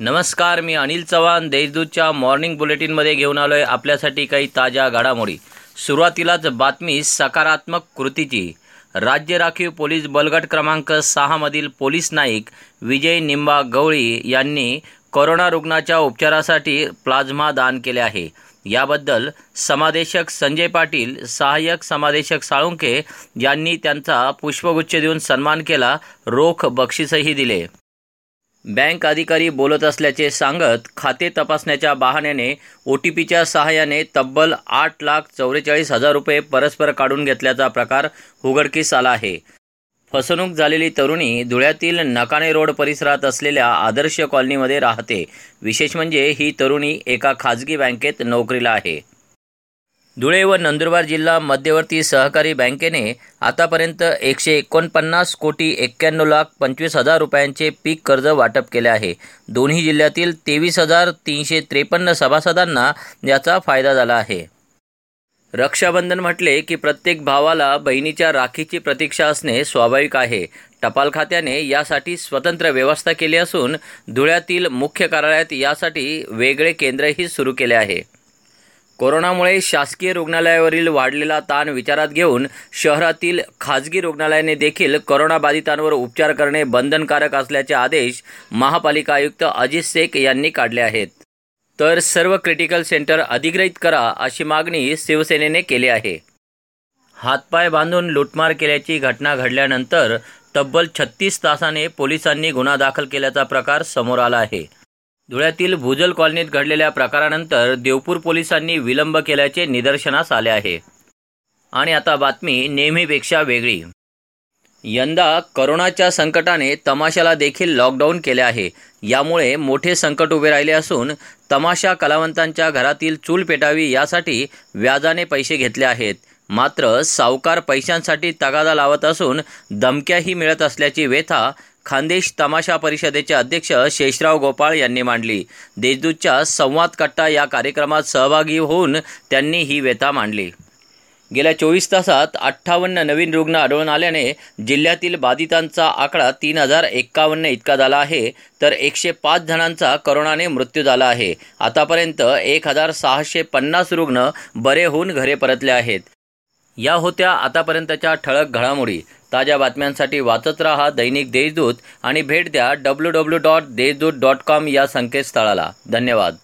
नमस्कार मी अनिल चव्हाण देशदूतच्या मॉर्निंग बुलेटिनमध्ये घेऊन आलो आहे आपल्यासाठी काही ताज्या घडामोडी. सुरुवातीलाच बातमी सकारात्मक कृतीची. राज्य राखीव पोलीस बलगट क्रमांक सहामधील पोलीस नाईक विजय निंबा गवळी यांनी कोरोना रुग्णाच्या उपचारासाठी प्लाझ्मा दान केले आहे. याबद्दल समादेशक संजय पाटील सहाय्यक समादेशक साळुंके यांनी त्यांचा पुष्पगुच्छ देऊन सन्मान केला रोख बक्षीसही दिले. बँक अधिकारी बोलत असल्याचे सांगत खाते तपासण्याच्या बहाण्याने ओ टी पीच्या सहाय्याने तब्बल आठ लाख चौवेचाळीस हजार रुपये परस्पर काढून घेतल्याचा प्रकार उघडकीस आला आहे. फसवणूक झालेली तरुणी धुळ्यातील नकाने रोड परिसरात असलेल्या आदर्श कॉलनीमध्ये राहते. विशेष म्हणजे ही तरुणी एका खाजगी बँकेत नोकरीला आहे. धुळे व नंदुरबार जिल्हा मध्यवर्ती सहकारी बँकेने आतापर्यंत एकशे एकोणपन्नास कोटी एक्क्याण्णव लाख पंचवीस हजार रुपयांचे पीक कर्ज वाटप केले आहे. दोन्ही जिल्ह्यातील तेवीस हजार तीनशे त्रेपन्न सभासदांना याचा फायदा झाला आहे. रक्षाबंधन म्हटले की प्रत्येक भावाला बहिणीच्या राखीची प्रतीक्षा असणे स्वाभाविक आहे. टपाल खात्याने यासाठी स्वतंत्र व्यवस्था केली असून धुळ्यातील मुख्य कार्यालयात यासाठी वेगळे केंद्रही सुरू केले आहे. कोरोनामुळे शासकीय रुग्णालयावरील वाढलेला ताण विचारात घेऊन शहरातील खाजगी रुग्णालयाने देखील कोरोनाबाधितांवर उपचार करणे बंधनकारक असल्याचे आदेश महापालिका आयुक्त अजित शेख यांनी काढले आहेत. तर सर्व क्रिटिकल सेंटर अधिग्रहित करा अशी मागणी शिवसेनेने केली आहे. हातपाय बांधून लुटमार केल्याची घटना घडल्यानंतर तब्बल छत्तीस तासाने पोलिसांनी गुन्हा दाखल केल्याचा प्रकार समोर आला आहे. धुळ्यातील भूजल कॉलनीत घडलेल्या प्रकारानंतर देवपूर पोलिसांनी विलंब केल्याचे निदर्शनास आले आहे. आणि आता बातमी नेहमीपेक्षा वेगळी. यंदा करोनाच्या संकटाने तमाशाला देखील लॉकडाऊन केले आहे. यामुळे मोठे संकट उभे राहिले असून तमाशा कलावंतांच्या घरातील चूल पेटावी यासाठी व्याजाने पैसे घेतले आहेत. मात्र सावकार पैशांसाठी तगादा लावत असून धमक्याही मिळत असल्याची व्यथा खानदेश तमाशा परिषदेचे अध्यक्ष शेषराव गोपाळ यांनी मांडली. देशदूतच्या संवाद कट्टा या कार्यक्रमात सहभागी होऊन त्यांनी ही व्यथा मांडली. गेल्या चोवीस तासात अठ्ठावन्न नवीन रुग्ण आढळून आल्याने जिल्ह्यातील बाधितांचा आकडा तीन हजार एक्कावन्न इतका झाला आहे तर एकशे पाच जणांचा करोनाने मृत्यू झाला आहे. आतापर्यंत एक हजार सहाशे पन्नास रुग्ण बरे होऊन घरे परतले आहेत. या होत्या आतापर्यंतच्या ठळक घडामोडी. ताज्या बातम्यांसाठी वाचत रहा दैनिक देशदूत आणि भेट द्या W W dot Deshdoot dot com या संकेतस्थळाला. धन्यवाद.